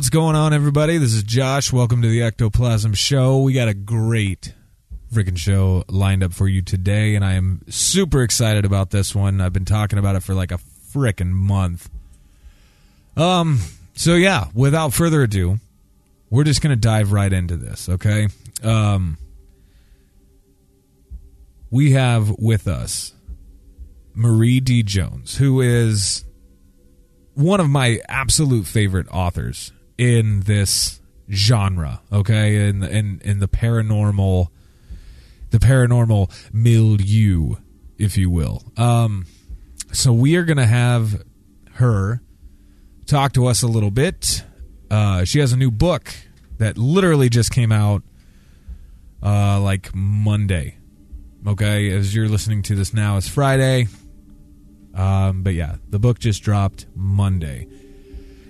What's going on, everybody? This is Josh. Welcome to the Ectoplasm Show. We got a great freaking show lined up for you today, and I am super excited about this one. I've been talking about it for like a freaking month. Um, so yeah, without further ado, we're just gonna dive right into this, okay? Um, we have with us Marie D. Jones, who is one of my absolute favorite authors in this genre okay? In in in the paranormal the paranormal milieu if you will. Um so we are to have her talk to us a little bit. Uh she has a new book that literally just came out uh like Monday okay? As you're listening to this now it's Friday. Um, but yeah, the book just dropped Monday.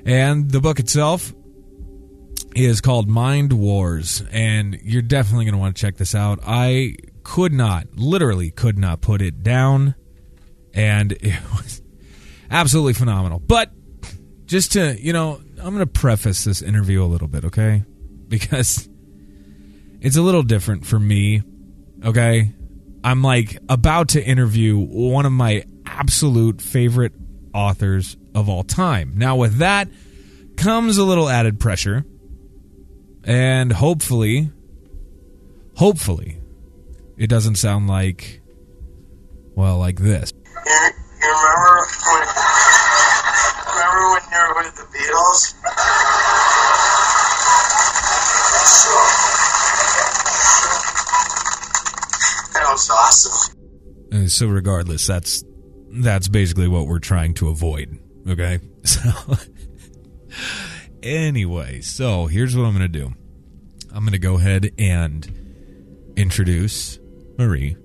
And the book itself is called Mind Wars. And you're definitely going to want to check this out. I could not, literally could not put it down. And it was absolutely phenomenal. But just to, you know, I'm going to preface this interview a little bit, okay? Because it's a little different for me, okay? I'm like about to interview one of my absolute favorite authors of all time. Now, with that comes a little added pressure, and hopefully, hopefully, it doesn't sound like, well, like this. You, you remember when? Remember when you were with the Beatles? That was awesome. Uh, So, regardless, that's that's basically what we're trying to avoid. Okay, so anyway, so here's what I'm going to do. I'm going to go ahead and introduce Marie.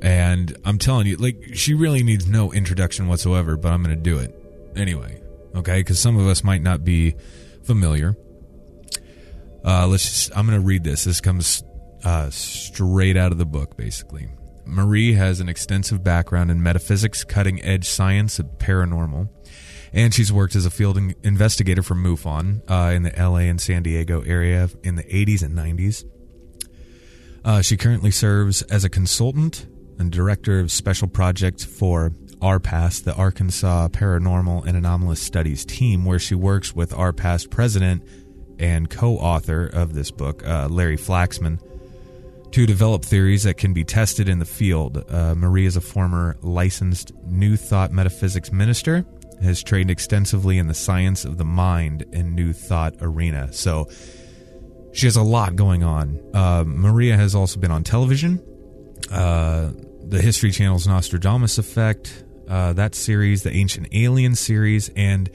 And I'm telling you, like, she really needs no introduction whatsoever, but I'm going to do it anyway. Okay, because some of us might not be familiar. Uh, let's just, I'm going to read this. This comes uh, straight out of the book, basically. Marie has an extensive background in metaphysics, cutting edge science, and paranormal. And she's worked as a field in- investigator for MUFON uh, in the LA and San Diego area in the 80s and 90s. Uh, she currently serves as a consultant and director of special projects for ARPAST, the Arkansas Paranormal and Anomalous Studies team, where she works with ARPAST president and co author of this book, uh, Larry Flaxman, to develop theories that can be tested in the field. Uh, Marie is a former licensed New Thought metaphysics minister, has trained extensively in the science of the mind and New Thought arena. So she has a lot going on. Uh, Maria has also been on television, uh, the History Channel's Nostradamus Effect, uh, that series, the Ancient Alien series, and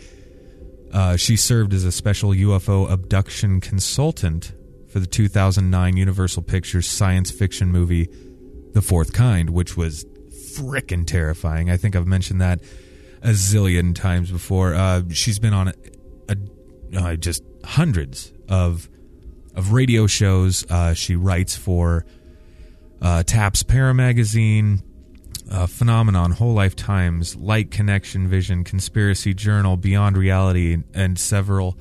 uh, she served as a special UFO abduction consultant for the 2009 Universal Pictures science fiction movie The Fourth Kind, which was frickin' terrifying. I think I've mentioned that a zillion times before. Uh, she's been on a, a, uh, just hundreds of of radio shows. Uh, she writes for uh, TAPS ParaMagazine, uh, Phenomenon, Whole Life Times, Light Connection Vision, Conspiracy Journal, Beyond Reality, and several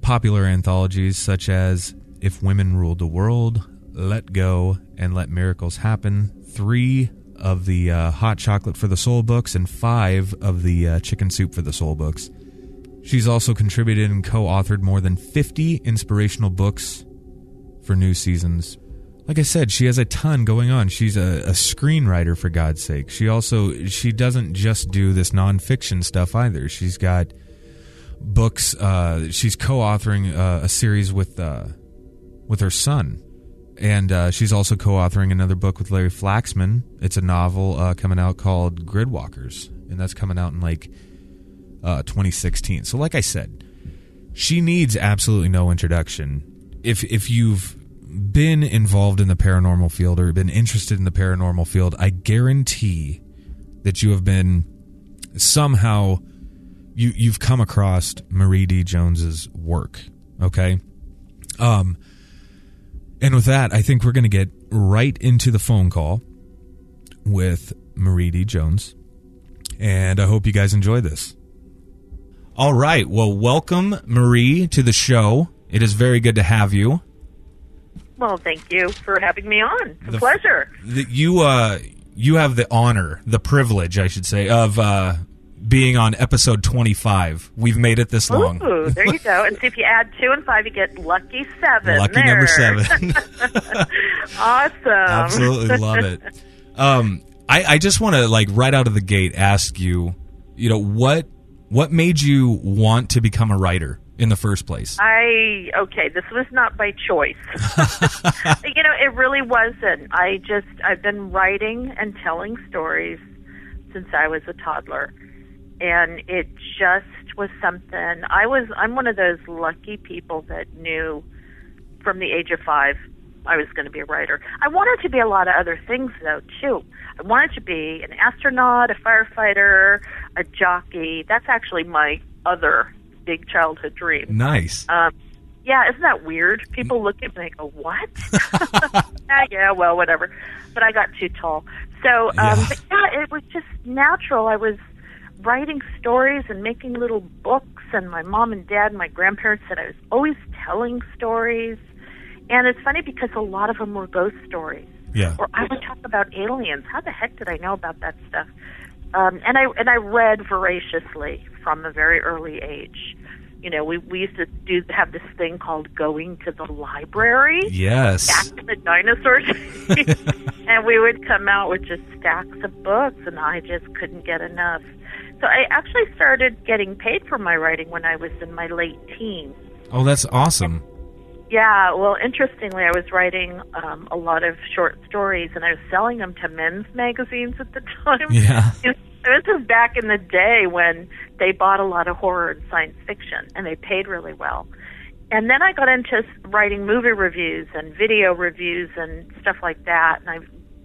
popular anthologies such as If Women Ruled the World, Let Go, and Let Miracles Happen. Three of the uh, Hot Chocolate for the Soul books, and five of the uh, Chicken Soup for the Soul books. She's also contributed and co authored more than 50 inspirational books for new seasons like I said, she has a ton going on. She's a, a screenwriter for God's sake. She also she doesn't just do this nonfiction stuff either. She's got books. Uh, she's co-authoring uh, a series with uh, with her son, and uh, she's also co-authoring another book with Larry Flaxman. It's a novel uh, coming out called Gridwalkers, and that's coming out in like uh, 2016. So, like I said, she needs absolutely no introduction. If if you've been involved in the paranormal field or been interested in the paranormal field, I guarantee that you have been somehow you you've come across Marie D. Jones's work. Okay, um, and with that, I think we're going to get right into the phone call with Marie D. Jones, and I hope you guys enjoy this. All right, well, welcome Marie to the show. It is very good to have you. Well, thank you for having me on. It's a The- pleasure. the, you uh you have the honor, the privilege, I should say, of uh being on episode 25. We've made it this long. Ooh, there you go. And see if you add two and five, you get lucky seven. Lucky there. number 7. awesome. Absolutely love it. Um I I just want to like right out of the gate ask you, you know, what what made you want to become a writer in the first place? I okay. This was not by choice. you know, it really wasn't. I just I've been writing and telling stories since I was a toddler, and it just was something. I was I'm one of those lucky people that knew from the age of five I was going to be a writer. I wanted to be a lot of other things though too. I wanted to be an astronaut, a firefighter, a jockey. That's actually my other big childhood dream. Nice. Um, yeah, isn't that weird? People look at me and go, "What?" Ah, yeah, well, whatever. But I got too tall. So, um, Yeah. but yeah, it was just natural. I was writing stories and making little books, and my mom and dad and my grandparents said I was always telling stories. And it's funny because a lot of them were ghost stories Yeah. or I would talk about aliens. How the heck did I know about that stuff? Um, and I and I read voraciously from a very early age. You know, we we used to do have this thing called going to the library Yes. back in the dinosaur days, and we would come out with just stacks of books, and I just couldn't get enough. So I actually started getting paid for my writing when I was in my late teens. Oh, that's awesome. Yeah, well, interestingly, I was writing um, a lot of short stories, and I was selling them to men's magazines at the time. Yeah. This was back in the day when they bought a lot of horror and science fiction, and they paid really well. And then I got into writing movie reviews and video reviews and stuff like that. And I,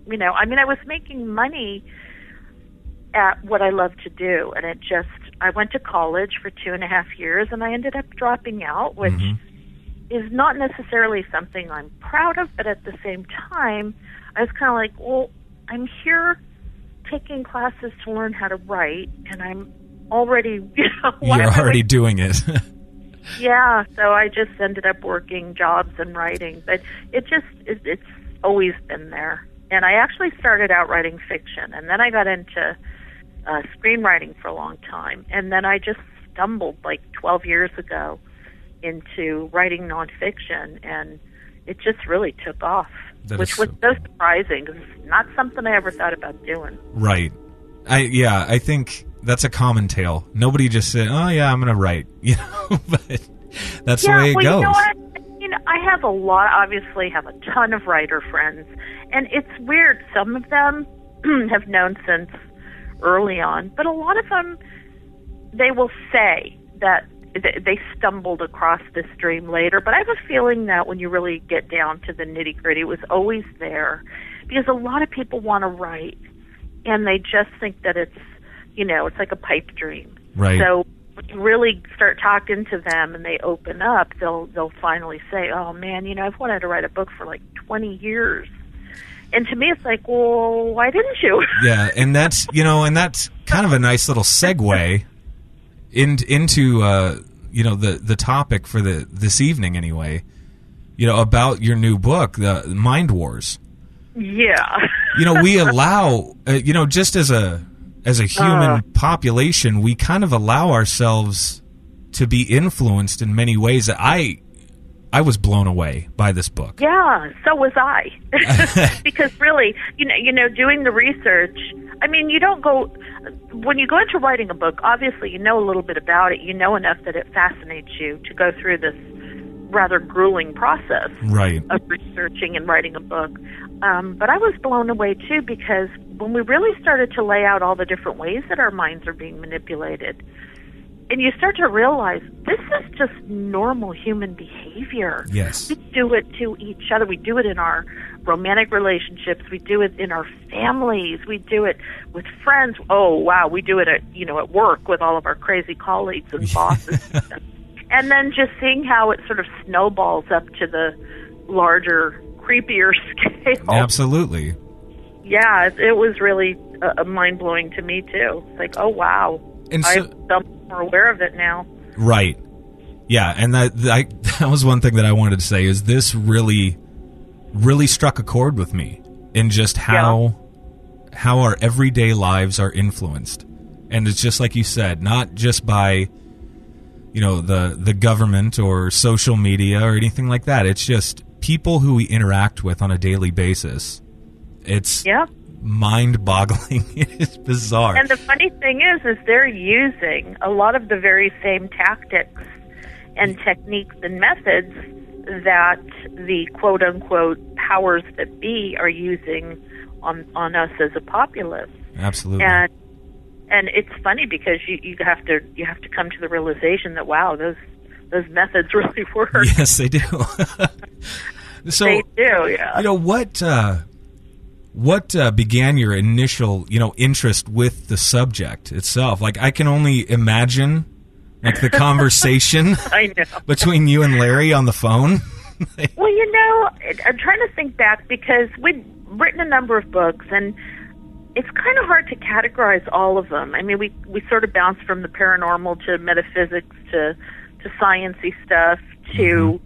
you know, I mean, I was making money at what I love to do, and it just. I went to college for two and a half years, and I ended up dropping out, which mm-hmm. is not necessarily something I'm proud of, but at the same time, I was kind of like, well, I'm here taking classes to learn how to write, and I'm already you know, you're already doing it. yeah, so I just ended up working jobs and writing, but it just it, it's always been there. And I actually started out writing fiction, and then I got into uh, screenwriting for a long time, and then I just stumbled like 12 years ago into writing nonfiction, and it just really took off, That which was so so surprising because it's not something I ever thought about doing. Right. I yeah, I think that's a common tale. Nobody just said, "Oh yeah, I'm going to write." You know, but that's yeah, the way it well, goes. You know what? Know, I have a lot. Obviously, have a ton of writer friends, and it's weird. Some of them have known since early on, but a lot of them they will say that th- they stumbled across this dream later. But I have a feeling that when you really get down to the nitty gritty, it was always there, because a lot of people want to write, and they just think that it's you know it's like a pipe dream. Right. So when you really start talking to them and they open up, they'll they'll finally say, "Oh man, you know, I've wanted to write a book for like 20 years." And to me, it's like, well, why didn't you? Yeah, and that's you know, and that's kind of a nice little segue in, into uh, you know the the topic for the this evening anyway. You know about your new book, the Mind Wars. yeah. You know, we allow uh, you know just as a as a human Uh. population, we kind of allow ourselves to be influenced in many ways I I was blown away by this book. Yeah, so was I. because really, you know, you know, doing the research. I mean, you don't go when you go into writing a book. Obviously, you know a little bit about it. You know enough that it fascinates you to go through this rather grueling process Right. of researching and writing a book. Um, but I was blown away too because when we really started to lay out all the different ways that our minds are being manipulated, and you start to realize this is just normal human behavior. Yes. We do it to each other. We do it in our romantic relationships. We do it in our families. We do it with friends. Oh wow, we do it at you know at work with all of our crazy colleagues and bosses. and then just seeing how it sort of snowballs up to the larger, creepier scale. Absolutely. Yeah, it, was really uh, mind blowing to me too. It's like, oh wow, And so- become more aware of it now. Right. Yeah, and that that, that was one thing that I wanted to say is this really really struck a chord with me in just how how our everyday lives are influenced. And it's just like you said, not just by you know the the government or social media or anything like that. It's just people who we interact with on a daily basis. It's Yeah. Mind-boggling. it's bizarre. And the funny thing is, is they're using a lot of the very same tactics and techniques and methods that the quote unquote powers that be are using on on us as a populace. Absolutely. And and it's funny because you you have to you have to come to the realization that wow those those methods really work. yes, they do. so they do, yeah. you know what uh, what uh, began your initial you know interest with the subject itself like i can only imagine like the conversation between you and larry on the phone Well, you know, I'm trying to think back because we'd written a number of books, and it's kind of hard to categorize all of them. I mean, we we sort of bounce from the paranormal to metaphysics to to sciency stuff to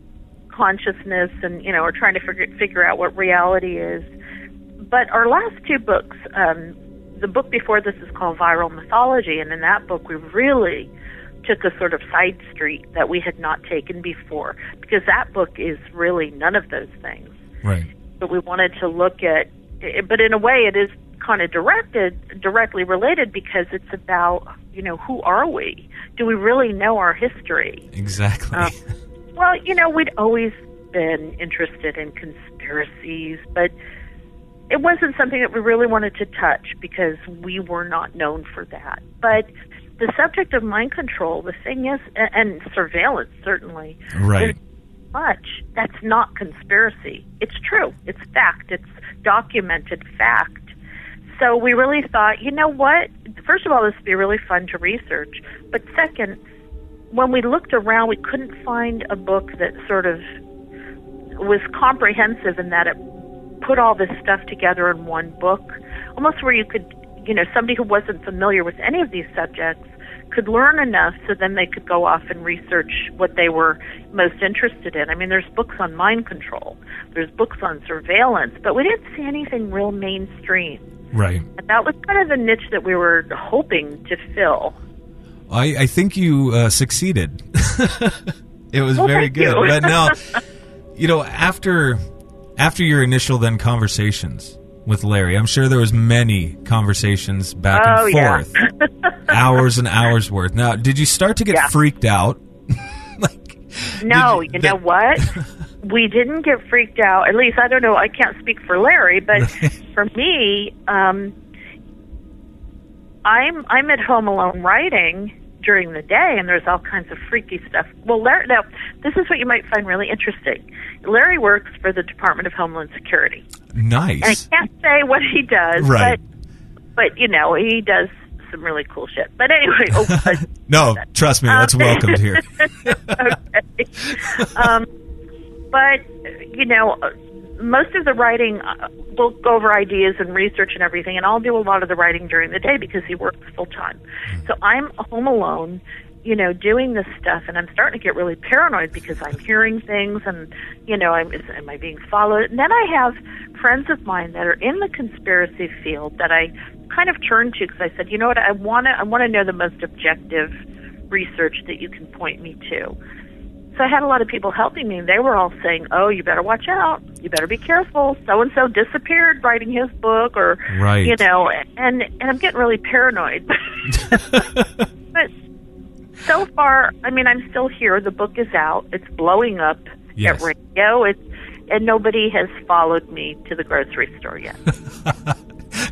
consciousness, and you know, we're trying to figure figure out what reality is. But our last two books, um, the book before this is called Viral Mythology, and in that book we really took a sort of side street that we had not taken before because that book is really none of those things. right But we wanted to look at, but in a way, it is kind of directed, directly related because it's about, you know, who are we? Do we really know our history? exactly Um, Well, you know, we'd always been interested in conspiracies, but it wasn't something that we really wanted to touch because we were not known for that. But the subject of mind control, the thing is, and surveillance certainly, right much that's not conspiracy. It's true. It's fact. It's documented fact. So we really thought, you know what? First of all, this would be really fun to research. But second, when we looked around, we couldn't find a book that sort of was comprehensive in that it put all this stuff together in one book, almost where you could, you know, somebody who wasn't familiar with any of these subjects could learn enough so then they could go off and research what they were most interested in. I mean, there's books on mind control, there's books on surveillance, but we didn't see anything real mainstream. right And that was kind of the niche that we were hoping to fill. I, I think you uh, succeeded. it was Well, very good. But now, you know, after after your initial then conversations with Larry, I'm sure there was many conversations back Oh, and yeah. forth, hours and hours worth. Now, did you start to get Yeah. freaked out? like, No, did you know what? we didn't get freaked out. At least I don't know. I can't speak for Larry, but for me, um, I'm I'm at home alone writing during the day, and there's all kinds of freaky stuff. Well, Larry, now this is what you might find really interesting. Larry works for the Department of Homeland Security, and I can't say what he does, Right. but but you know he does some really cool shit. But anyway, oh, No, trust me, that's Um, welcomed here. okay. Um, but you know, most of the writing, uh, we'll go over ideas and research and everything, and I'll do a lot of the writing during the day because he works full time. So I'm home alone, you know, doing this stuff, and I'm starting to get really paranoid because I'm hearing things, and you know, I'm, is, am I being followed? And then I have friends of mine that are in the conspiracy field that I kind of turn to because I said, you know what, I want to, I want to know the most objective research that you can point me to. So I had a lot of people helping me. They were all saying, "Oh, you better watch out. You better be careful. So and so disappeared writing his book, or Right. you know." And and I'm getting really paranoid. but so far, I mean, I'm still here. The book is out. It's blowing up Yes. at radio. It's and nobody has followed me to the grocery store yet.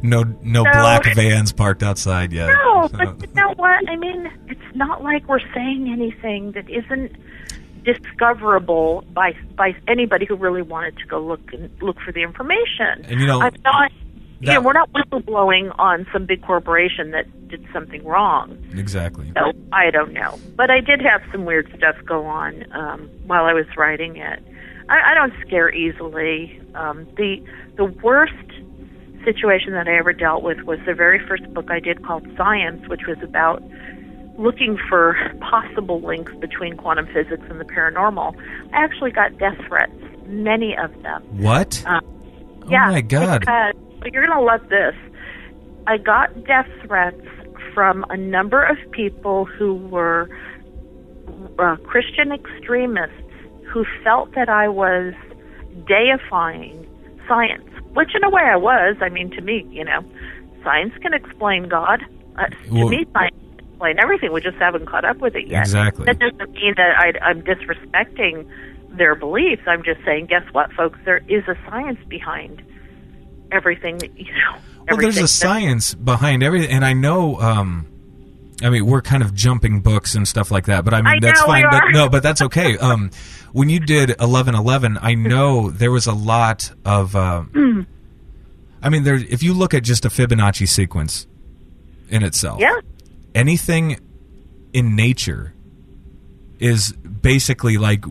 No, no So- black vans parked outside yet. No, but you know what? I mean, it's not like we're saying anything that isn't discoverable by by anybody who really wanted to go look and look for the information. And you know, I'm not. yeah, we're not whistleblowing on some big corporation that did something wrong. exactly. So I don't know, but I did have some weird stuff go on um, while I was writing it. I, I don't scare easily. Um, the the worst situation that I ever dealt with was the very first book I did called PSIence, which was about looking for possible links between quantum physics and the paranormal. I actually got death threats, many of them. What? Uh, oh yeah, my God. You're going to love this. I got death threats from a number of people who were uh, Christian extremists who felt that I was deifying science, which in a way I was. I mean, to me, you know, science can explain God. Uh, to Well- me, science explain everything. We just haven't caught up with it yet. Exactly. That doesn't mean that I, I'm disrespecting their beliefs. I'm just saying, guess what, folks? There is a science behind everything that you know. Well, there's a science behind everything, and I know. Um, I mean, we're kind of jumping books and stuff like that, but I mean I that's fine. But no, but that's okay. Um, when you did eleven eleven, I know there was a lot of. Uh, I mean, there. If you look at just a Fibonacci sequence in itself, Yeah. Anything in nature is basically like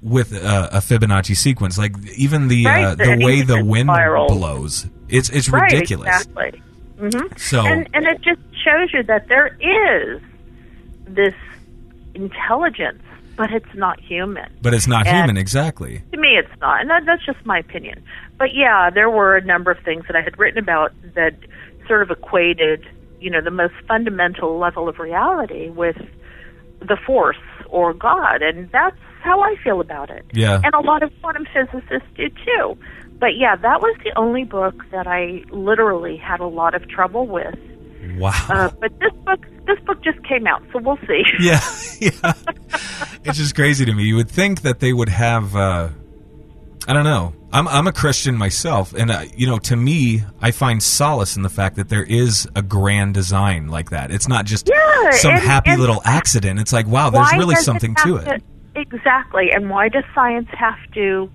with a, a Fibonacci sequence. Like even the uh, Right, the way the wind spiral. blows, it's it's right, ridiculous. Exactly. hmm So and and it just shows you that there is this intelligence, but it's not human. But it's not And- human, exactly. To me, it's not, and that, that's just my opinion. But yeah, there were a number of things that I had written about that sort of equated, you know, the most fundamental level of reality with the force or God, and that's how I feel about it. Yeah. And a lot of quantum physicists do too. But yeah, that was the only book that I literally had a lot of trouble with. Wow. Uh, but this book, this book just came out, so we'll see. yeah, yeah. It's just crazy to me. You would think that they would have. Uh, I don't know. I'm I'm a Christian myself, and uh, you know, to me, I find solace in the fact that there is a grand design like that. It's not just Yeah, some and- happy and- little accident. It's like, wow, there's really it something have to it. Exactly. And why does science have to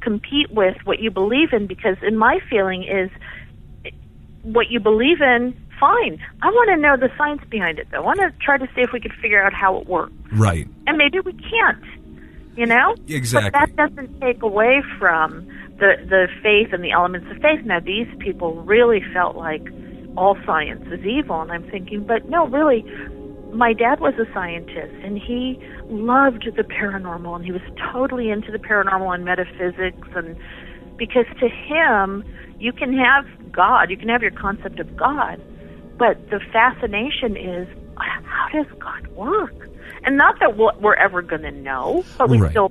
compete with what you believe in? Because in my feeling is what you believe in, fine. I want to know the science behind it though. I want to try to see if we could figure out how it works. Right. And maybe we can't. You know? Exactly. But that doesn't take away from the the faith and the elements of faith. Now these people really felt like all science is evil and I'm thinking, but no, really my dad was a scientist and he loved the paranormal and he was totally into the paranormal and metaphysics and because to him you can have God, you can have your concept of God, but the fascination is how does God work? And not that we'll- we're ever going to know, but we Right. still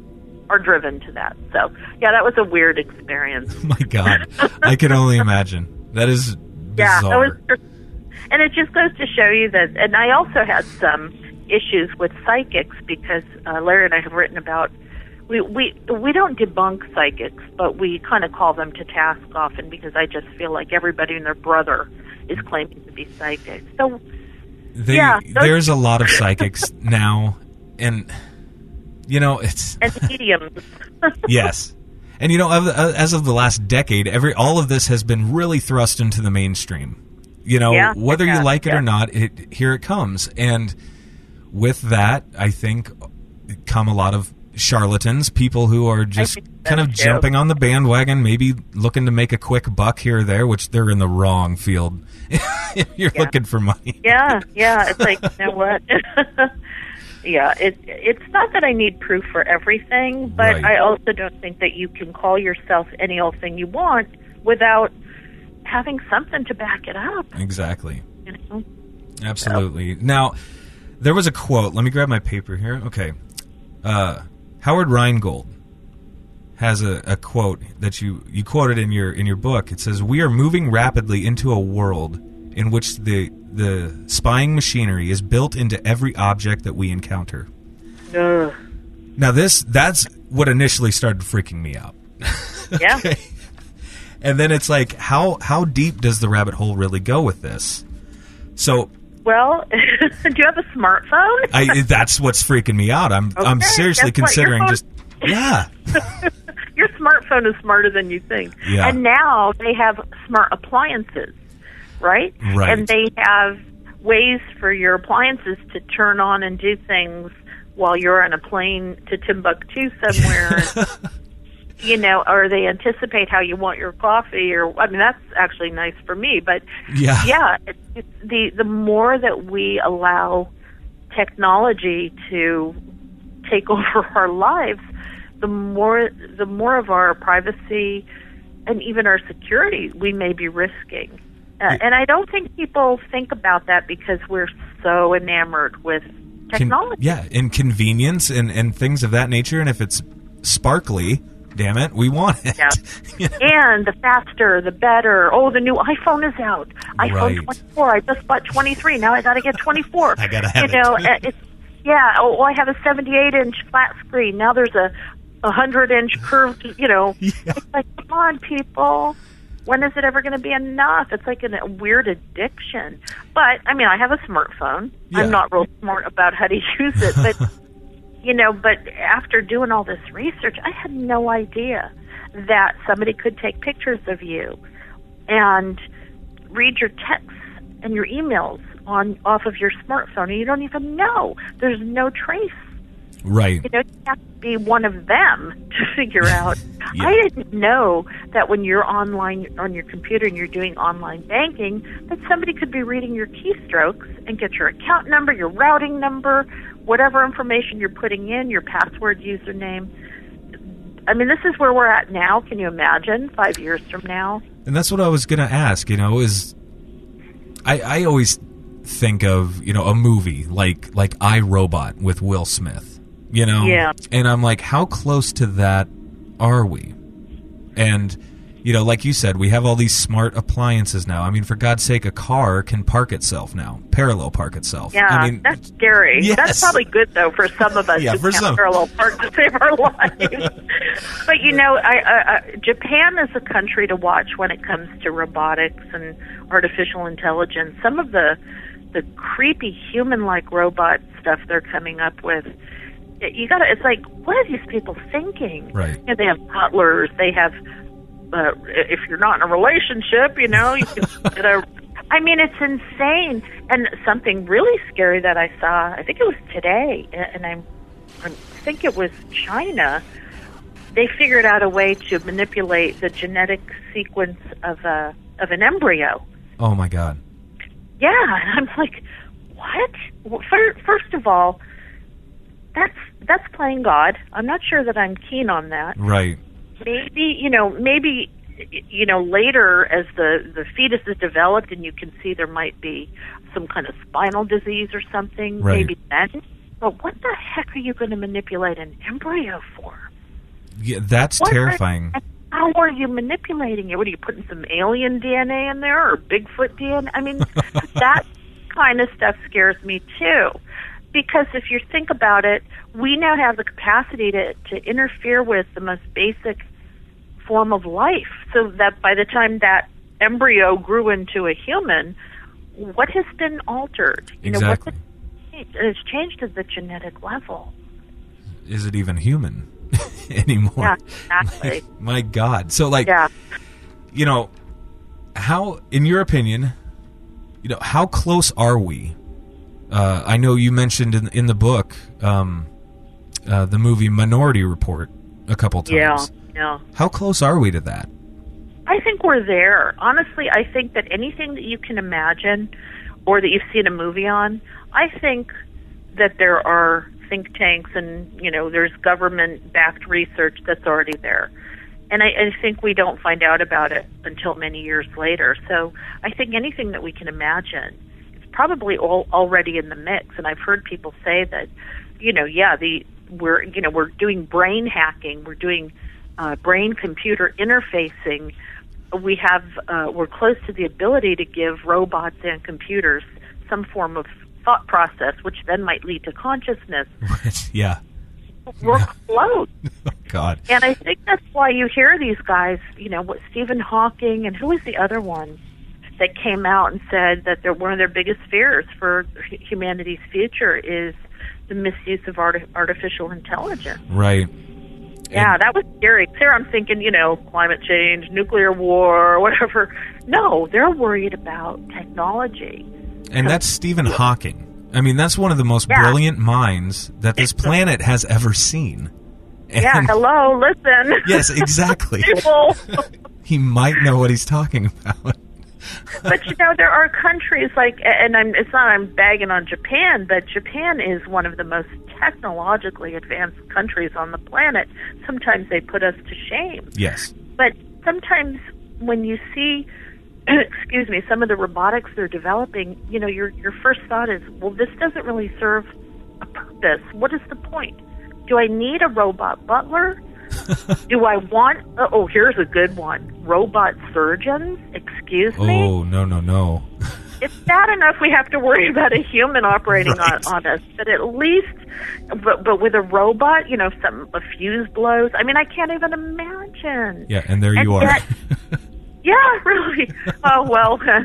are driven to that. So, yeah, that was a weird experience. My God, I can only imagine. That is Yeah, that bizarre. was, and it just goes to show you that. And I also had some issues with psychics because uh, Larry and I have written about. We we we don't debunk psychics, but we kind of call them to task often because I just feel like everybody and their brother is claiming to be psychic. So They, Yeah, there's a lot of psychics now, and you know it's and mediums. yes, and you know uh, as of the last decade, every all of this has been really thrust into the mainstream. You know, Yeah, whether yeah, you like it or not, it here it comes, and with that, I think come a lot of charlatans, people who are just kind of true. jumping on the bandwagon, maybe looking to make a quick buck here or there, which they're in the wrong field. you're Yeah. looking for money. yeah, yeah. It's like you know what? yeah, it it's not that I need proof for everything, but Right. I also don't think that you can call yourself any old thing you want without having something to back it up. Exactly. You know? Absolutely. Now, there was a quote. Let me grab my paper here. Okay. Uh, Howard Rheingold has a, a quote that you you quoted in your in your book. It says, "We are moving rapidly into a world in which the the spying machinery is built into every object that we encounter." Ugh. Now this that's what initially started freaking me out. Yeah. And then it's like how how deep does the rabbit hole really go with this? So Well, do you have a smartphone? I that's what's freaking me out. I'm I'm seriously guess what? Your considering phone- just yeah. Your smartphone is smarter than you think. Yeah. And now they have smart appliances, right? Right. And they have ways for your appliances to turn on and do things while you're on a plane to Timbuktu somewhere. you know, or they anticipate how you want your coffee or I mean that's actually nice for me, but Yeah. yeah, it, it, the the more that we allow technology to take over our lives, the more the more of our privacy and even our security we may be risking. Uh, and I don't think people think about that because we're so enamored with Con- technology. yeah, and convenience and and things of that nature. And if it's sparkly, damn it, we want it. Yeah. You know? And the faster, the better. Oh, the new iPhone is out. iPhone Right. 24. I just bought 23. Now I got to get 24. I gotta have you know, it. uh, It's, yeah. Oh, I have a 78 inch flat screen. Now there's a a hundred inch curved. You know, Yeah. it's like, come on, people. When is it ever going to be enough? It's like an, a weird addiction. But I mean, I have a smartphone. Yeah. I'm not real smart about how to use it, but you know, but after doing all this research, I had no idea that somebody could take pictures of you and read your texts and your emails on off of your smartphone and you don't even know. There's no trace. Right. You know, you have to be one of them to figure out. Yeah. I didn't know that when you're online on your computer and you're doing online banking, that somebody could be reading your keystrokes and get your account number, your routing number, whatever information you're putting in, your password, username. I mean, this is where we're at now. Can you imagine five years from now? And that's what I was gonna ask. You know, is I I always think of you know a movie like like I Robot with Will Smith. You know, Yeah. And I'm like, how close to that are we? And you know, like you said, we have all these smart appliances now. I mean, for God's sake, a car can park itself now, parallel park itself. Yeah, I mean, that's scary. Yes. That's probably good though for some of us Yeah, for some. parallel park to save our lives. but you know, I, I, I, Japan is a country to watch when it comes to robotics and artificial intelligence. Some of the the creepy human-like robot stuff they're coming up with. You got to. It's like, what are these people thinking? Right. You know, they have butlers. They have. Uh, if you're not in a relationship, you know, you can get a I mean, it's insane. And something really scary that I saw, I think it was today, and I'm, I think it was China. They figured out a way to manipulate the genetic sequence of a of an embryo. oh my God, Yeah, and I'm like, what? Well, First of all, that's that's playing God. I'm not sure that I'm keen on that right? maybe you know maybe you know later as the the fetus is developed and you can see there might be some kind of spinal disease or something Right. maybe then but what the heck are you going to manipulate an embryo for Yeah, that's What terrifying. and how are you manipulating it what are you putting some alien dna in there or bigfoot dna i mean that kind of stuff scares me too because if you think about it we now have the capacity to to interfere with the most basic form of life so that by the time that embryo grew into a human what has been altered you know Exactly. changed? It's changed at the genetic level Is it even human anymore? yeah exactly My God. So like, yeah you know, how, in your opinion, you know, how close are we? Uh, I know you mentioned in in the book um, uh, the movie Minority Report a couple times. yeah yeah How close are we to that? I think we're there. Honestly, I think that anything that you can imagine or that you've seen a movie on, I think that there are think tanks and, you know, there's government backed research that's already there. And I, I think we don't find out about it until many years later. So I think anything that we can imagine probably all already in the mix. And I've heard people say that, you know, yeah, the we're you know we're doing brain hacking, we're doing uh, brain computer interfacing. We have uh, we're close to the ability to give robots and computers some form of thought process, which then might lead to consciousness. yeah. We're close. Oh, God. And I think that's why you hear these guys, you know, what Stephen Hawking and who was the other one that came out and said that they're, one of their biggest fears for humanity's future is the misuse of arti- artificial intelligence. Right. Yeah, that was scary. Here I'm thinking, you know, climate change, nuclear war, whatever. No, they're worried about technology. And that's Stephen Hawking. I mean, that's one of the most Yeah. brilliant minds that this planet has ever seen. Yeah, hello, listen. Yes, exactly. He might know what he's talking about. But you know there are countries like and I'm it's not I'm bagging on Japan but Japan is one of the most technologically advanced countries on the planet. Sometimes they put us to shame. Yes. but sometimes when you see excuse me some of the robotics they're developing you know your your first thought is well this doesn't really serve a purpose. What is the point? Do I need a robot butler do I want oh, oh here's a good one robot surgeons excuse me Oh, no, no, no. it's bad enough we have to worry about a human operating Right. on, on us, but at least, but but with a robot, you know, some a fuse blows. I mean, I can't even imagine. Yeah, and there And you are. Yeah, really. Oh well, uh,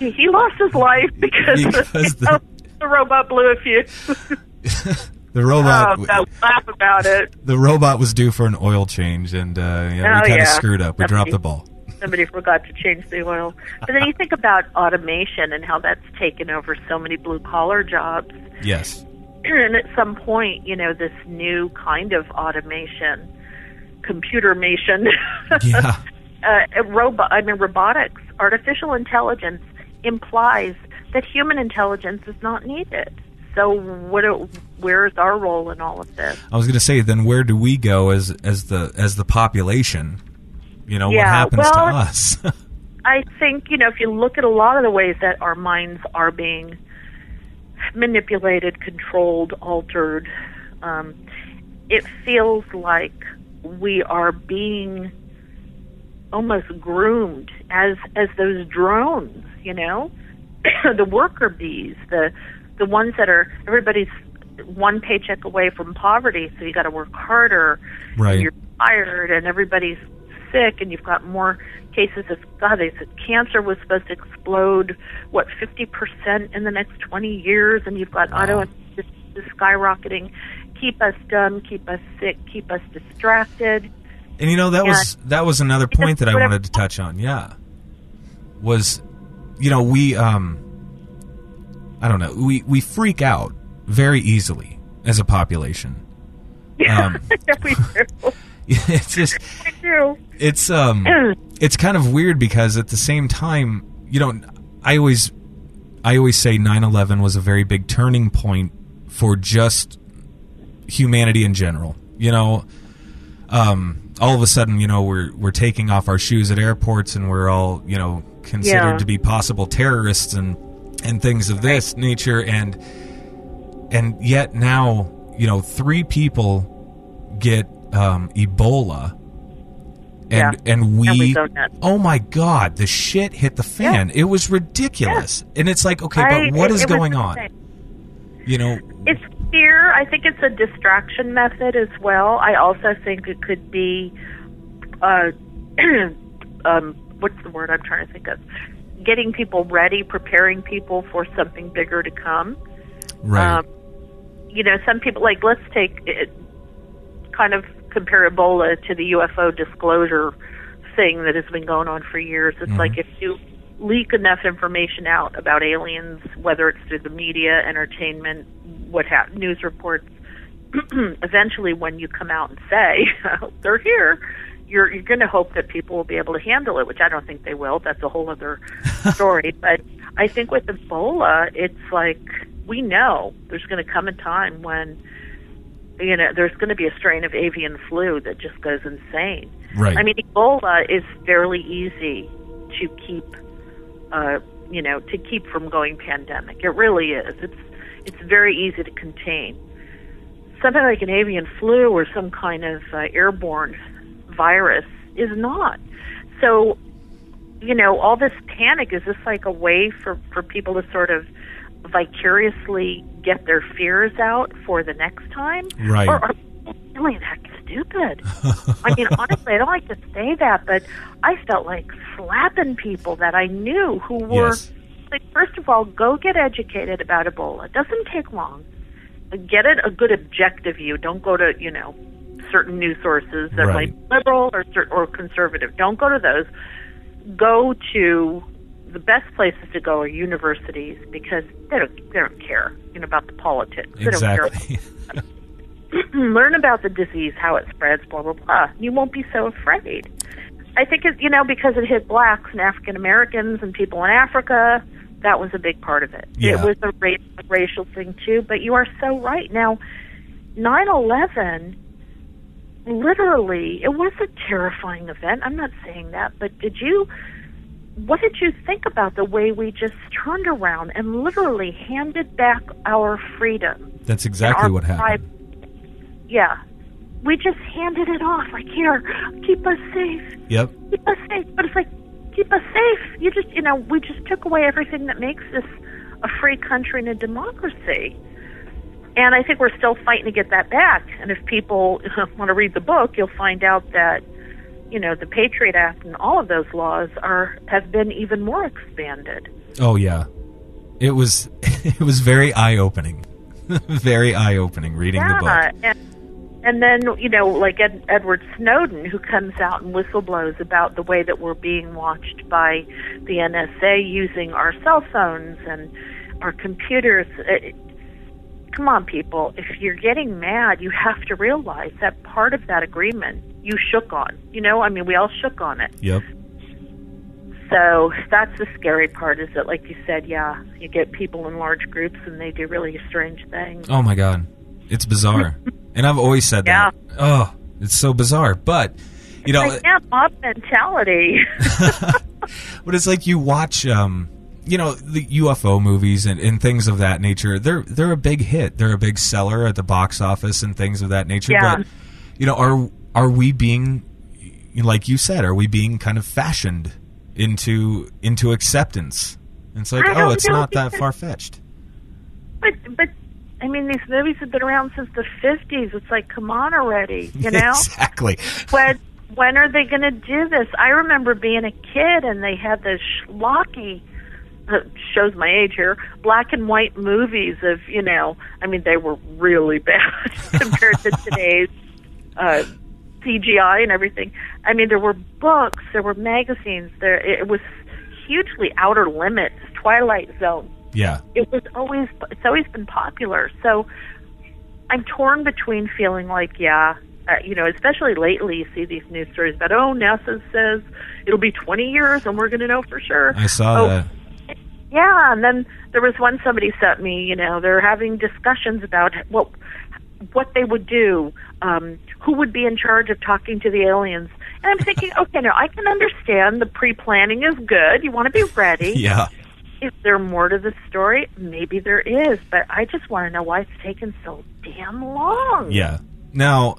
he, he lost his life because, Because you know, the robot blew a fuse. The robot oh, laugh about it. the robot was due for an oil change and uh, yeah, Oh, we kind of yeah. screwed up. We dropped the ball. Somebody forgot to change the oil. But then you think about automation and how that's taken over so many blue collar jobs. Yes. and at some point, you know, this new kind of automation, computermation, Yeah. uh, robot, I mean, robotics, artificial intelligence implies that human intelligence is not needed. So, what? do- Where's our role in all of this? I was going to say then where do we go as as the as the population? You know, what Yeah, happens to us? I think you know if you look at a lot of the ways that our minds are being manipulated, controlled, altered, um, it feels like we are being almost groomed as as those drones. You know, the worker bees, the the ones that are everybody's one paycheck away from poverty, so you got to work harder. Right. You're tired, and everybody's sick, and you've got more cases of God. They said cancer was supposed to explode what fifty percent in the next twenty years, and you've got auto just skyrocketing. Keep us dumb, keep us sick, keep us distracted. And you know that was that was another point that I wanted to touch on. Yeah, was you know we um I don't know we we freak out very easily as a population. Um, Yeah, we do. it's just We do. it's um it's kind of weird because at the same time you know I always I always say 9/11 was a very big turning point for just humanity in general. You know, um, all of a sudden, you know, we're we're taking off our shoes at airports and we're all, you know, considered Yeah. to be possible terrorists and and things of this nature and and yet now, you know, three people get um, Ebola and Yeah. and we, And we oh my god, the shit hit the fan. It was ridiculous. And it's like, okay, I- but what it- is it going on? You know, It's fear. I think it's a distraction method as well. I also think it could be, uh, um, what's the word I'm trying to think of? Getting people ready, preparing people for something bigger to come. right. Um, you know, some people like let's take it, kind of compare Ebola to the UFO disclosure thing that has been going on for years. It's like if you leak enough information out about aliens, whether it's through the media, entertainment, what ha- news reports, eventually when you come out and say they're here, you're you're going to hope that people will be able to handle it, which I don't think they will. That's a whole other story. But I think with Ebola, it's like we know there's going to come a time when you know there's going to be a strain of avian flu that just goes insane. Right. I mean, Ebola is fairly easy to keep, uh, you know, to keep from going pandemic. It really is. It's it's very easy to contain. something like an avian flu or some kind of uh, airborne virus is not. So, you know, all this panic is this like a way for for people to sort of vicariously get their fears out for the next time, Right. Or are people really that stupid? I mean, honestly, I don't like to say that, but I felt like slapping people that I knew who were Yes. like, first of all, go get educated about Ebola. It doesn't take long. Get it a good objective view. Don't go to you know certain news sources that Right. might be liberal or or conservative. Don't go to those. Go to the best places to go are universities because they don't they don't care you know about the politics. They don't care Exactly. learn about the disease, how it spreads, blah blah blah. You won't be so afraid. I think it, you know because it hit blacks and African Americans and people in Africa. That was a big part of it. Yeah. It was a ra- racial thing too. But you are so right. Now, nine eleven, literally, it was a terrifying event. I'm not saying that, but did you? What did you think about the way we just turned around and literally handed back our freedom? That's exactly what happened. Yeah. We just handed it off. Like, here, keep us safe. Yep. Keep us safe. But it's like, keep us safe. You just, you know, we just took away everything that makes this a free country and a democracy. And I think we're still fighting to get that back. And if people want to read the book, you'll find out that, you know, the Patriot Act and all of those laws are have been even more expanded. Oh yeah. It was it was very eye opening. very eye opening reading the book. Yeah, and, and then you know, like Ed, Edward Snowden, who comes out and whistleblows about the way that we're being watched by the NSA using our cell phones and our computers. It, come on, people! If you're getting mad, you have to realize that part of that agreement you shook on. You know, I mean, we all shook on it. Yep. So that's the scary part. Is that, like you said, yeah, you get people in large groups and they do really strange things. Oh my god. It's bizarre. and I've always said that. Oh, it's so bizarre. But you know, Like, yeah, mob mentality. but it's like you watch um you know the UFO movies and, and things of that nature. They're they're a big hit. They're a big seller at the box office and things of that nature. Yeah. But you know, are are we being like you said? Are we being kind of fashioned into into acceptance? And it's like, I oh, it's know, not that far fetched. But but I mean, these movies have been around since the fifties. It's like, come on already, you know? exactly. when when are they going to do this? I remember being a kid and they had this schlocky. Shows my age here. Black and white movies of you know, I mean, they were really bad compared to today's uh, CGI and everything. I mean, there were books, there were magazines. There, it was hugely outer limits. Twilight Zone Yeah. it was always it's always been popular. So I'm torn between feeling like yeah, uh, you know, especially lately you see these news stories about oh NASA says it'll be 20 years and we're going to know for sure. I saw Oh, that. Yeah, and then there was one somebody sent me. You know, they're having discussions about what what they would do, um, who would be in charge of talking to the aliens. And I'm thinking, okay, now I can understand the pre-planning is good. You want to be ready. Yeah. Is there more to the story? Maybe there is, but I just want to know why it's taken so damn long. Yeah. Now,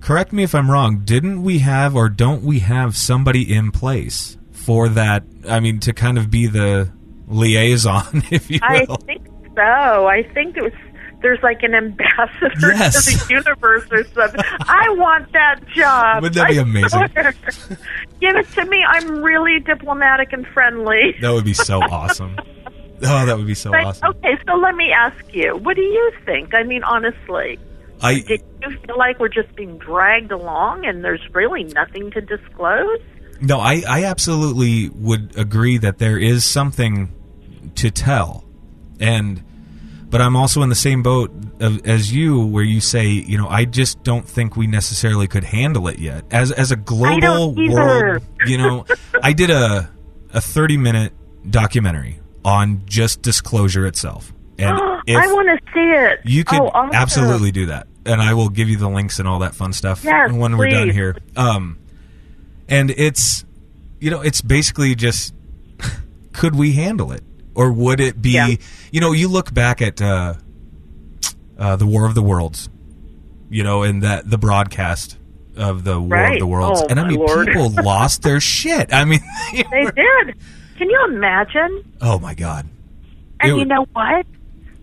correct me if I'm wrong. Didn't we have or don't we have somebody in place for that? I mean, to kind of be the liaison, if you will. I think so. I think it was. There's like an ambassador Yes. to the universe or something. I want that job. Wouldn't that be amazing? Give it to me. I'm really diplomatic and friendly. That would be so awesome. Oh, that would be so Like, awesome. Okay, so let me ask you, what do you think? I mean, honestly, I did you feel like we're just being dragged along and there's really nothing to disclose? No, I I absolutely would agree that there is something to tell, and but I'm also in the same boat of, as you, where you say, you know, I just don't think we necessarily could handle it yet as as a global world. You know, I did a a 30 minute documentary on just disclosure itself, and if I want to see it. you could oh, awesome. absolutely do that, and I will give you the links and all that fun stuff Yes, when we're done here. Um, and it's you know it's basically just could we handle it or would it be Yeah. you know you look back at uh, uh, the War of the Worlds you know, and that the broadcast of the War Right. of the Worlds, Oh, and I mean, Lord. people lost their shit. I mean, They did. Can you imagine? oh my god, And It you know what?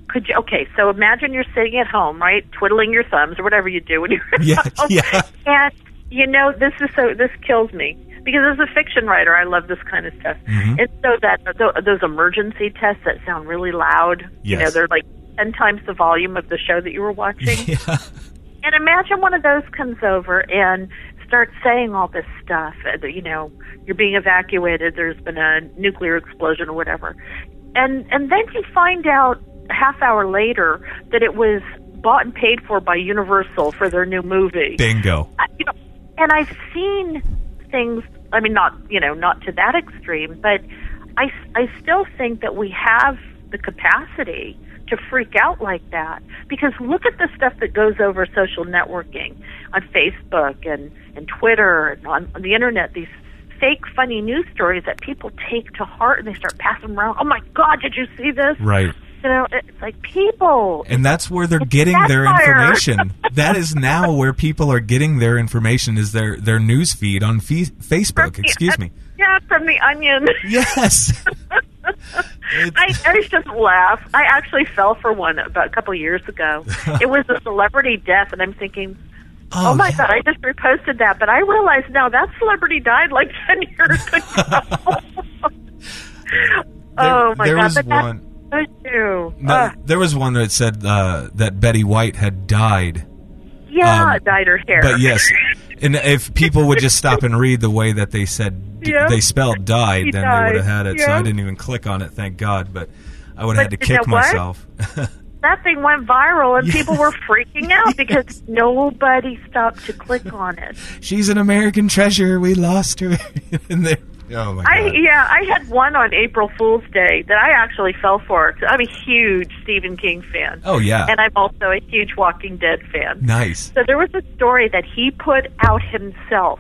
Could you? Okay, so imagine you're sitting at home, right, twiddling your thumbs or whatever you do when you're Yeah, yeah. And you know, this is so. This kills me because as a fiction writer, I love this kind of stuff. Mm-hmm. And so that th- those emergency tests that sound really loud, yes. you know, they're like ten times the volume of the show that you were watching. yeah, And imagine one of those comes over and starts saying all this stuff. uh, You know, you're being evacuated. There's been a nuclear explosion or whatever, and and then you find out a half hour later that it was bought and paid for by Universal for their new movie. bingo. I- you know, and I've seen things. I mean, not you know, not to that extreme, but I I still think that we have the capacity to freak out like that because look at the stuff that goes over social networking on Facebook and and Twitter and on, the internet. These fake funny news stories that people take to heart and they start passing around. Oh my God, did you see this? Right. You know, it's like people. And that's where they're getting their satire. information. that is now where people are getting their information is their their news feed on fe- Facebook. Excuse me. Yeah, from the Onion. Yes. I, I just laugh. I actually fell for one about a couple years ago. it was a celebrity death, and I'm thinking, oh, oh, my yeah. god, I just reposted that, but I realized now that celebrity died like ten years ago. oh my there god, was but one- No, Ugh. there was one that said uh, that Betty White had died. yeah, um, dyed her hair. But yes, and if people would just stop and read the way that they said they spelled died, He then they would have had it. So I didn't even click on it. Thank God. But I would have had to kick myself. that thing went viral, and people were freaking out because nobody stopped to click on it. She's an American treasure. We lost her. and they, oh my I yeah, I had one on April Fool's Day that I actually fell for. I'm a huge Stephen King fan. Oh, yeah. And I'm also a huge Walking Dead fan. nice. So there was a story that he put out himself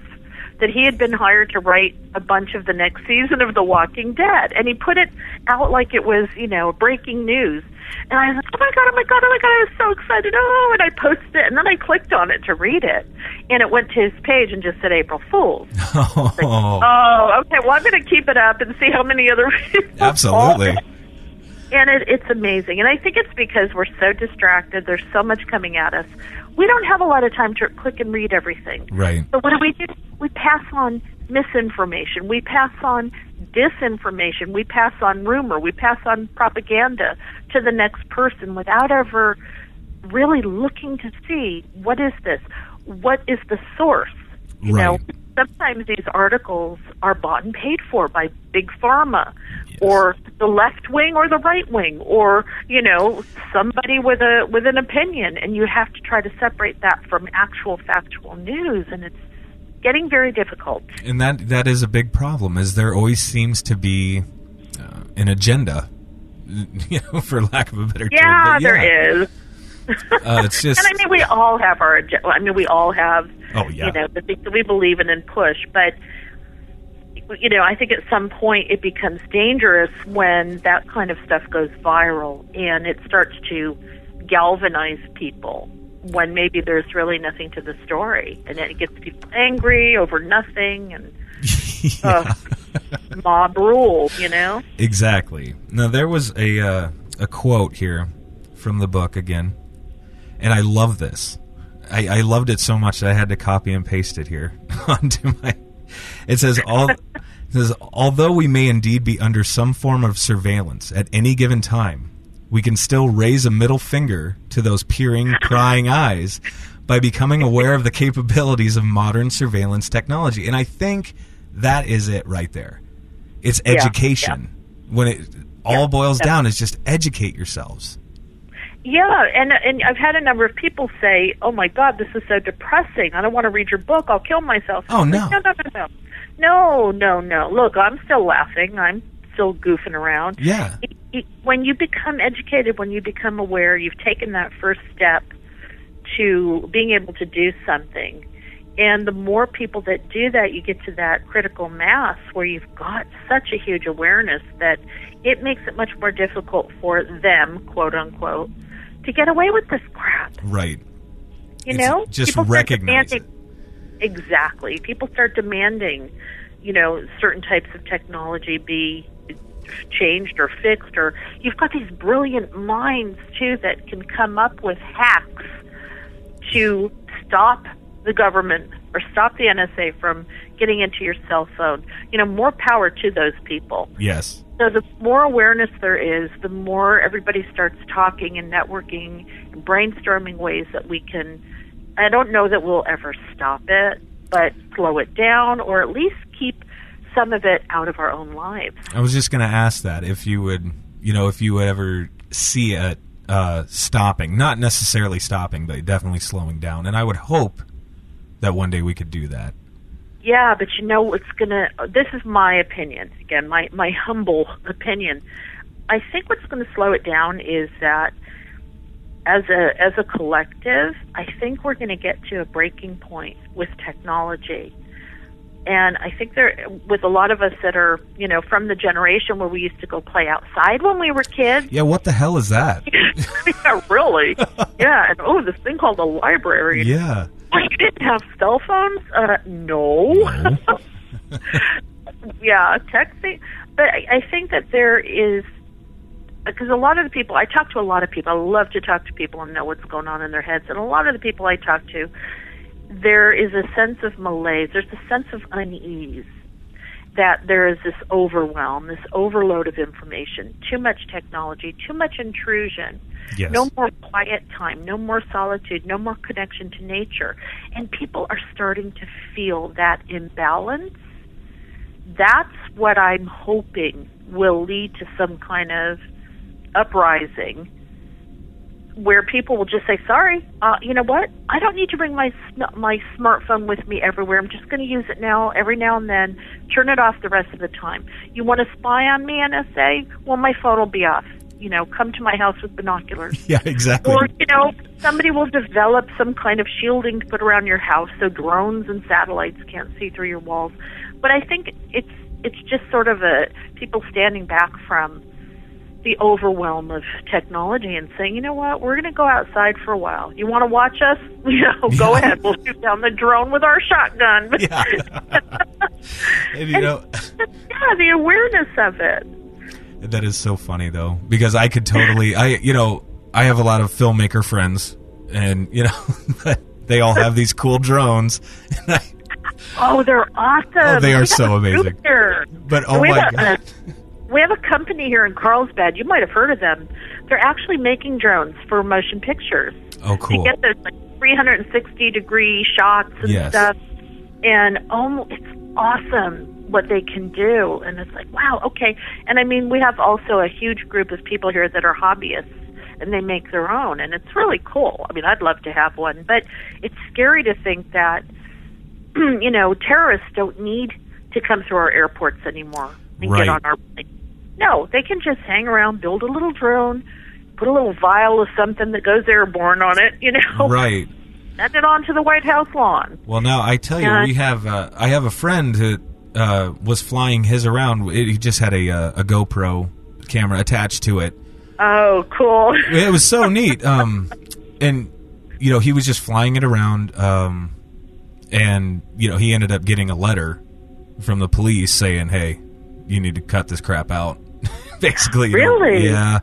that he had been hired to write a bunch of the next season of The Walking Dead, and he put it out like it was, you know, breaking news. And I was like, oh my god, oh my god, oh my god, I was so excited. Oh, and I posted it, and then I clicked on it to read it, and it went to his page and just said April Fool's. Oh, Oh, okay. Well, I'm going to keep it up and see how many other people. absolutely. And it, it's amazing. And I think it's because we're so distracted. There's so much coming at us. We don't have a lot of time to click and read everything. Right. So what do we do? We pass on misinformation. We pass on disinformation. We pass on rumor. We pass on propaganda to the next person without ever really looking to see what is this? What is the source? You know, sometimes these articles are bought and paid for by big pharma or the left wing or the right wing or you know somebody with a with an opinion and you have to try to separate that from actual factual news and it's getting very difficult And that that is a big problem. Is there always seems to be uh, an agenda, you know, for lack of a better yeah, term. But there is Uh, it's just and I mean, we all have our. ag- I mean, we all have. Oh, yeah. You know, the things that we believe in and push, but you know, I think at some point it becomes dangerous when that kind of stuff goes viral and it starts to galvanize people when maybe there's really nothing to the story, and it gets people angry over nothing and uh, mob rule. You know. Exactly. Now there was a uh, a quote here from the book again, and I love this. I, I loved it so much that I had to copy and paste it here onto my. It says all. It says although we may indeed be under some form of surveillance at any given time, we can still raise a middle finger to those peering, prying eyes by becoming aware of the capabilities of modern surveillance technology. And I think that is it right there. It's Yeah, education. When it all boils yeah. down is just educate yourselves. Yeah, and and I've had a number of people say, "Oh my God, this is so depressing. I don't want to read your book. I'll kill myself." Oh, no. no, no, no, no, no, no. Look, I'm still laughing. I'm still goofing around. Yeah. It- it- When you become educated, when you become aware, you've taken that first step to being able to do something. And the more people that do that, you get to that critical mass where you've got such a huge awareness that it makes it much more difficult for them, quote unquote, to get away with this crap. Right. You It's know, just People recognize demanding- Exactly. People start demanding, you know, certain types of technology be changed or fixed or you've got these brilliant minds too that can come up with hacks to stop the government or stop the NSA from getting into your cell phone. You know, more power to those people. Yes. So the more awareness there is, the more everybody starts talking and networking and brainstorming ways that we can. I don't know that we'll ever stop it, but slow it down or at least keep some of it out of our own lives. I was just going to ask that if you would, you know, if you would ever see it uh, stopping, not necessarily stopping, but definitely slowing down. And I would hope that one day we could do that. Yeah, but you know what's gonna? This is my opinion. Again, my my humble opinion. I think what's going to slow it down is that as a as a collective, I think we're going to get to a breaking point with technology. And I think there, with a lot of us that are, you know, from the generation where we used to go play outside when we were kids. Yeah, what the hell is that? yeah, really. Yeah, and oh, this thing called a library. yeah. Oh, you didn't have cell phones? Uh, no. yeah, texting. But I, I think that there is because a lot of the people I talk to, a lot of people. I love to talk to people and know what's going on in their heads. And a lot of the people I talk to, there is a sense of malaise. There's a sense of unease that there is this overwhelm, this overload of information, too much technology, too much intrusion. Yes. No more quiet time, no more solitude, no more connection to nature. And people are starting to feel that imbalance. That's what I'm hoping will lead to some kind of uprising where people will just say, "Sorry, uh, you know what? I don't need to bring my my smartphone with me everywhere. I'm just going to use it now, every now and then. Turn it off the rest of the time. You want to spy on me, NSA? Well, my phone will be off. You know, come to my house with binoculars. Yeah, exactly. Or you know, somebody will develop some kind of shielding to put around your house so drones and satellites can't see through your walls. But I think it's it's just sort of a people standing back from the overwhelm of technology and saying, you know what, we're going to go outside for a while. You want to watch us? You know, go Yeah. ahead. We'll shoot down the drone with our shotgun. Yeah. and you know, yeah, the awareness of it. that is so funny though, because I could totally, I, you know, I have a lot of filmmaker friends, and you know, they all have these cool drones. And I, Oh, they're awesome. Oh, they are so amazing. but oh we my have a, god, we have a company here in Carlsbad. You might have heard of them. They're actually making drones for motion pictures. oh cool. You get those like 360 degree shots and Yes. stuff, and oh, it's awesome what they can do. And it's like, wow, okay. And I mean, we have also a huge group of people here that are hobbyists. And they make their own, and it's really cool. I mean, I'd love to have one, but it's scary to think that, you know, terrorists don't need to come through our airports anymore and Right. get on our plane. No, they can just hang around, build a little drone, put a little vial of something that goes airborne on it, you know, right. send it onto the White House lawn. Well, now I tell you, we have. Uh, I have a friend who uh, was flying his around. It, he just had a uh, a GoPro camera attached to it. Oh, cool. It was so neat. Um, and you know, he was just flying it around. Um, and you know, he ended up getting a letter from the police saying, "Hey, you need to cut this crap out." Basically, you know, yeah,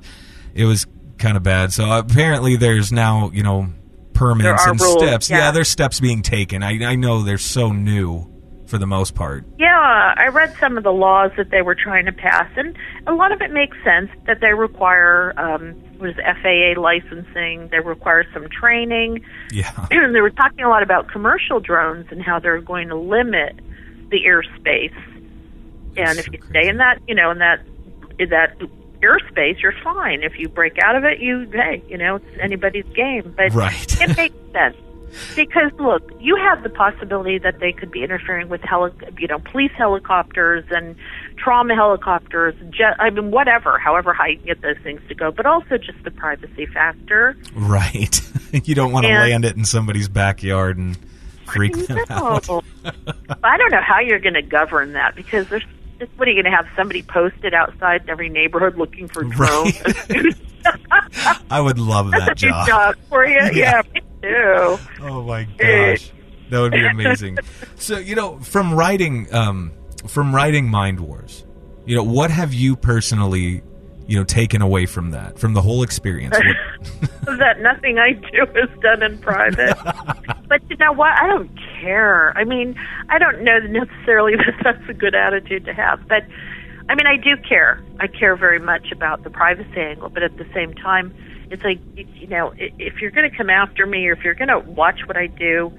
it was kind of bad. So apparently, there's now you know permits and rules, steps. yeah. there's steps being taken. I I know they're so new for the most part. Yeah, I read some of the laws that they were trying to pass, and a lot of it makes sense that they require um, it, FAA licensing. They require some training. Yeah, And they were talking a lot about commercial drones and how they're going to limit the airspace. And if you crazy. stay in that, you know, in that that airspace, you're fine. If you break out of it, you hey, you know, it's anybody's game. But Right. it makes sense because look, you have the possibility that they could be interfering with heli- you know, police helicopters and trauma helicopters. Jet, I mean, whatever, however high you can get those things to go, but also just the privacy factor. right. you don't want to land it in somebody's backyard and freak them out. I don't know how you're going to govern that because there's. Just what are you going to have somebody posted outside in every neighborhood looking for drones? Right. I would love that That's a new job. job for you. Yeah. Yeah. too. Oh my gosh, that would be amazing. so you know, from writing, um, from writing Mind Wars, you know, what have you personally, you know, taken away from that, from the whole experience that nothing I do is done in private. but you know what? I don't care. I mean, I don't know necessarily that that's a good attitude to have, but I mean, I do care. I care very much about the privacy angle, but at the same time, it's like you know, if you're going to come after me or if you're going to watch what I do,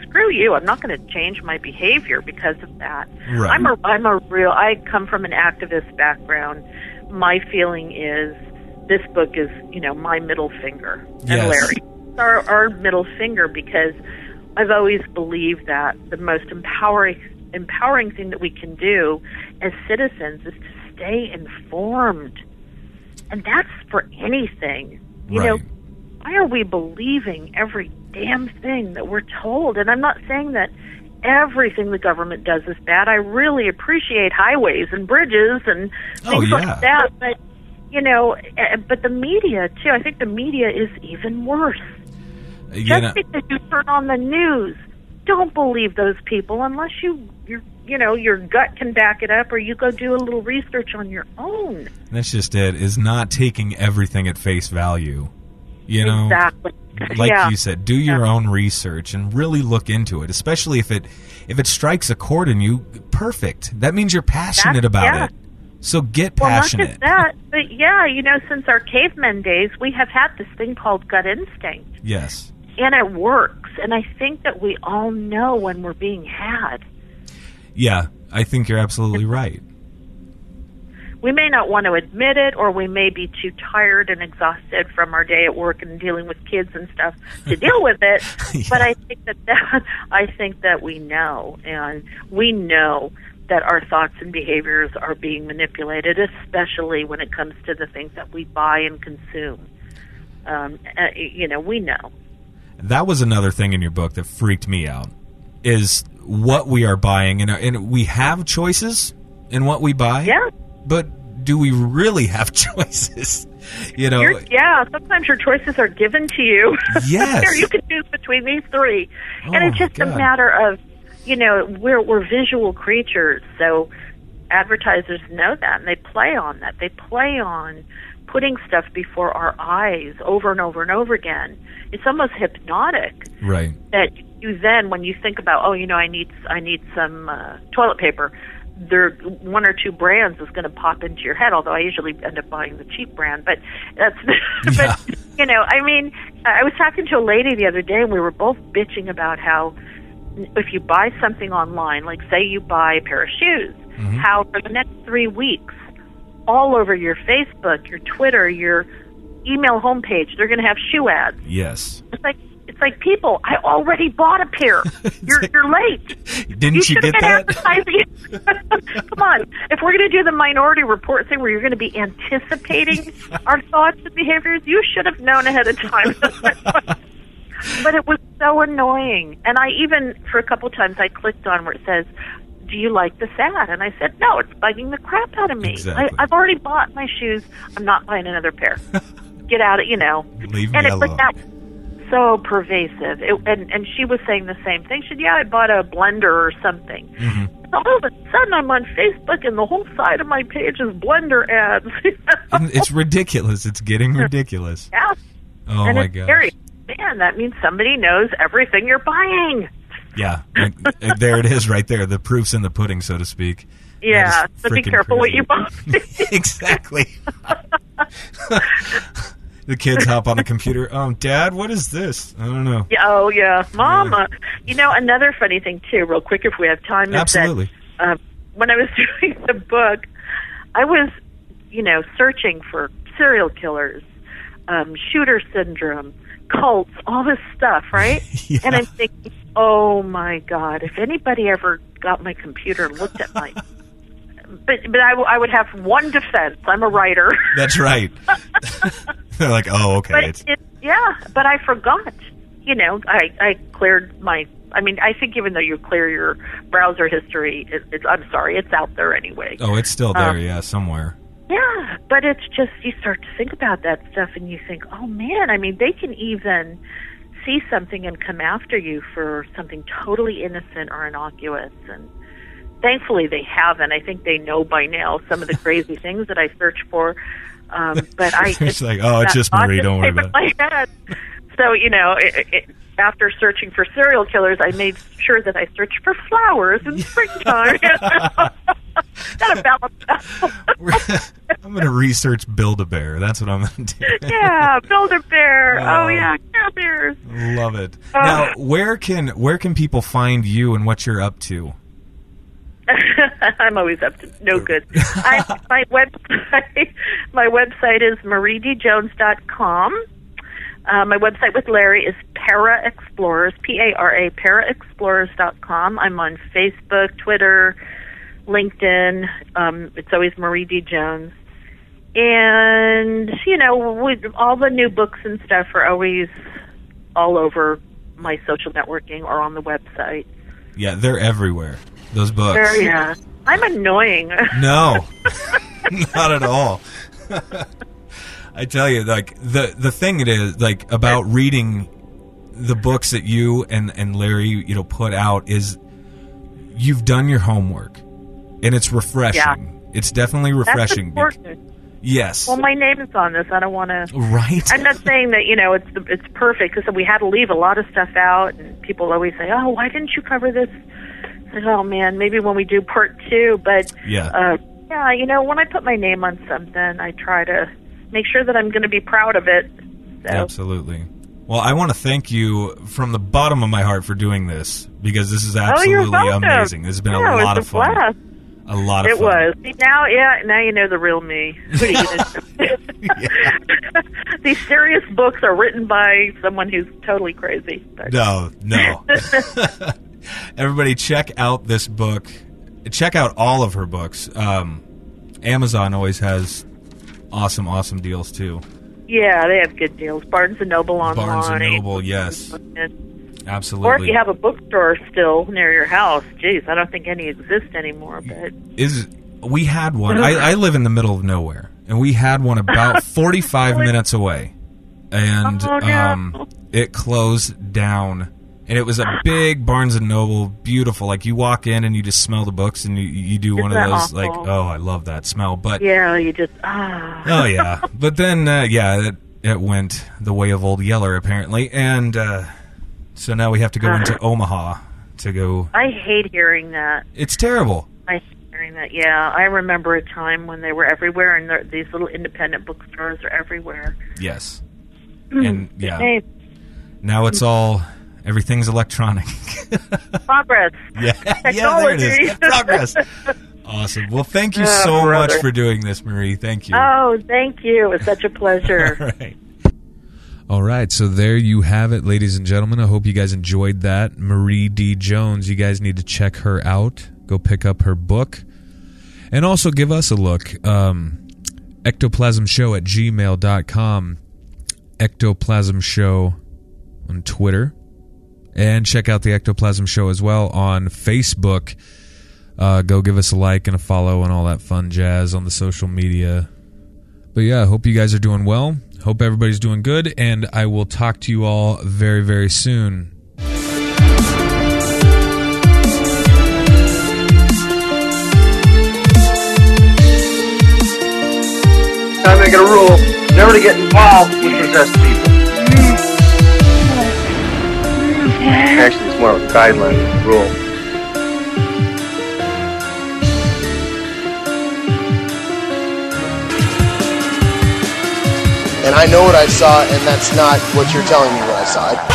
screw you. I'm not going to change my behavior because of that. Right. I'm a I'm a real. I come from an activist background. My feeling is this book is you know my middle finger and Yes. Larry our our middle finger because I've always believed that the most empowering empowering thing that we can do as citizens is to stay informed. And that's for anything. You know, why are we believing every damn thing that we're told? And I'm not saying that everything the government does is bad. I really appreciate highways and bridges and Oh, things yeah. like that. But you know, eh, but the media too. I think the media is even worse. you Just know, because you turn on the news, don't believe those people unless you you you know your gut can back it up or you go do a little research on your own. that's just it. Is not taking everything at face value. You know, exactly. like yeah. you said, do your own research and really look into it. Especially if it if it strikes a chord in you, perfect. That means you're passionate That's- about yeah. it. So get well, passionate. not just that, but yeah, you know, since our cavemen days, we have had this thing called gut instinct, Yes. and it works. And I think that we all know when we're being had. Yeah, I think you're absolutely right. We may not want to admit it or we may be too tired and exhausted from our day at work and dealing with kids and stuff to deal with it. But i think that, that i think that we know and we know that our thoughts and behaviors are being manipulated especially when it comes to the things that we buy and consume. Um, uh, you know we know. That was another thing in your book that freaked me out. Is what we are buying, and and we have choices in what we buy. yeah But do we really have choices? You know. You're, yeah, sometimes your choices are given to you. Yes. Here, you can choose between these three, and Oh, it's just a matter of, you know, we're we're visual creatures, so advertisers know that, and they play on that. They play on putting stuff before our eyes over and over and over again. It's almost hypnotic Right. that you then when you think about oh you know i need i need some uh, toilet paper there one or two brands is going to pop into your head although i usually end up buying the cheap brand but that's Yeah. but you know i mean i was talking to a lady the other day and we were both bitching about how if you buy something online like say you buy a pair of shoes mm-hmm. how for the next three weeks all over your facebook your twitter your email homepage they're going to have shoe ads Yes. it's like it's like people. I already bought a pair. You're you're late. Didn't you, should get have that? Come on. If we're going to do the minority report thing where you're going to be anticipating our thoughts and behaviors, you should have known ahead of time. but it was so annoying. And I even, for a couple times, I clicked on where it says, do you like the ad? And I said, no, it's bugging the crap out of me. Exactly. I, I've already bought my shoes. I'm not buying another pair. Get out of, you know. Leave me and it alone. was that so pervasive. It, and and she was saying the same thing. She said, "Yeah, I bought a blender or something." Mm-hmm. All of a sudden, I'm on Facebook, and the whole side of my page is blender ads. it's ridiculous. It's getting ridiculous. yeah, Oh and my god. Man, that means somebody knows everything you're buying. Yeah, and there it is, right there. The proof's in the pudding, so to speak. Yeah, so be careful what you buy. exactly. The kids hop on the computer. Um, Dad, what is this? I don't know. Yeah, oh yeah, Mama. You know, another funny thing too, real quick, if we have time, Absolutely. that um, when I was doing the book, I was, you know, searching for serial killers, um, shooter syndrome, cults, all this stuff, right? Yeah. And I'm thinking, oh my God, if anybody ever got my computer and looked at my but but I, w- I would have one defense. I'm a writer. That's right. They're like, oh, okay. But It's, it, yeah, but I forgot. You know, I I cleared my. I mean, I think even though you clear your browser history, it, it's I'm sorry, it's out there anyway. oh, it's still there, Um, yeah, somewhere. Yeah, but it's just you start to think about that stuff and you think, oh man, I mean, they can even see something and come after you for something totally innocent or innocuous. And thankfully, they haven't. I think they know by now some of the crazy things that I search for. Um, but I It's like, oh, it's just Marie, don't worry about head. So you know, it, it, after searching for serial killers, I made sure that I searched for flowers in springtime. Gotta balance that. I'm going to research Build a Bear. That's what I'm going to do. yeah, build a bear. Oh. Oh yeah, Care Bears. Love it. Uh. now, where can where can people find you and what you're up to? I'm always up to no good. I, my website, my website is mariedjones.com. Uh, my website with Larry is Para Explorers, P A R A, paraexplorers.com. I'm on Facebook, Twitter, LinkedIn. Um, it's always Marie D. Jones. And, you know, with all the new books and stuff are always all over my social networking or on the website. Yeah, they're everywhere. Those books. Very, uh, I'm annoying. No, not at all. I tell you, like the the thing it is like about reading the books that you and and Larry you know put out is you've done your homework, and it's refreshing. Yeah. It's definitely refreshing. bec- important. yes. Well, my name is on this. I don't want to. right. I'm not saying that you know it's the, it's perfect because we had to leave a lot of stuff out, and people always say, "Oh, why didn't you cover this?" Oh man, maybe when we do part two. But Yeah. uh, yeah, you know, when I put my name on something, I try to make sure that I'm going to be proud of it. So, Absolutely. Well, I want to thank you from the bottom of my heart for doing this because this is Oh, absolutely you're amazing. This has been Yeah, a it lot of fun. blast. A lot of fun It fun. was. See, now, yeah, now you know the real me. What are you gonna do? These serious books are written by someone who's totally crazy. But- No, no. Everybody, check out this book. Check out all of her books. Um, Amazon always has awesome, awesome deals too. Yeah, they have good deals. Barnes and Noble online. Barnes and Noble, yes, absolutely. Or if you have a bookstore still near your house, geez, I don't think any exist anymore. But is we had one. I, I live in the middle of nowhere, and we had one about forty-five minutes away, and Oh, no. um, it closed down. And it was a big Barnes and Noble, beautiful. Like you walk in and you just smell the books, and you you do one of those like, oh, I love that smell. But yeah, you just ah. oh yeah, but then uh, yeah, it, it went the way of Old Yeller apparently, and uh, so now we have to go into Omaha to go. I hate hearing that. It's terrible. I hate hearing that. Yeah, I remember a time when they were everywhere, and there- these little independent bookstores are everywhere. Yes, and yeah, Hey, now it's all everything's electronic. progress. yeah, yeah, there it is. Progress. Awesome. Well, thank you Oh, so much for doing this, Marie. Thank you. Oh, thank you. It was such a pleasure. All right. All right, so there you have it, ladies and gentlemen. I hope you guys enjoyed that. Marie D. Jones, you guys need to check her out. Go pick up her book. And also give us a look. Um, ectoplasmshow at gmail.com. Ectoplasm Show on Twitter. And check out the Ectoplasm Show as well on Facebook. Uh, go give us a like and a follow and all that fun jazz on the social media. But yeah, hope you guys are doing well. Hope everybody's doing good, and I will talk to you all very, very soon. I make a rule never to get involved with possessed people. Actually, it's more of a guideline rule. And I know what I saw, and that's not what you're telling me what I saw.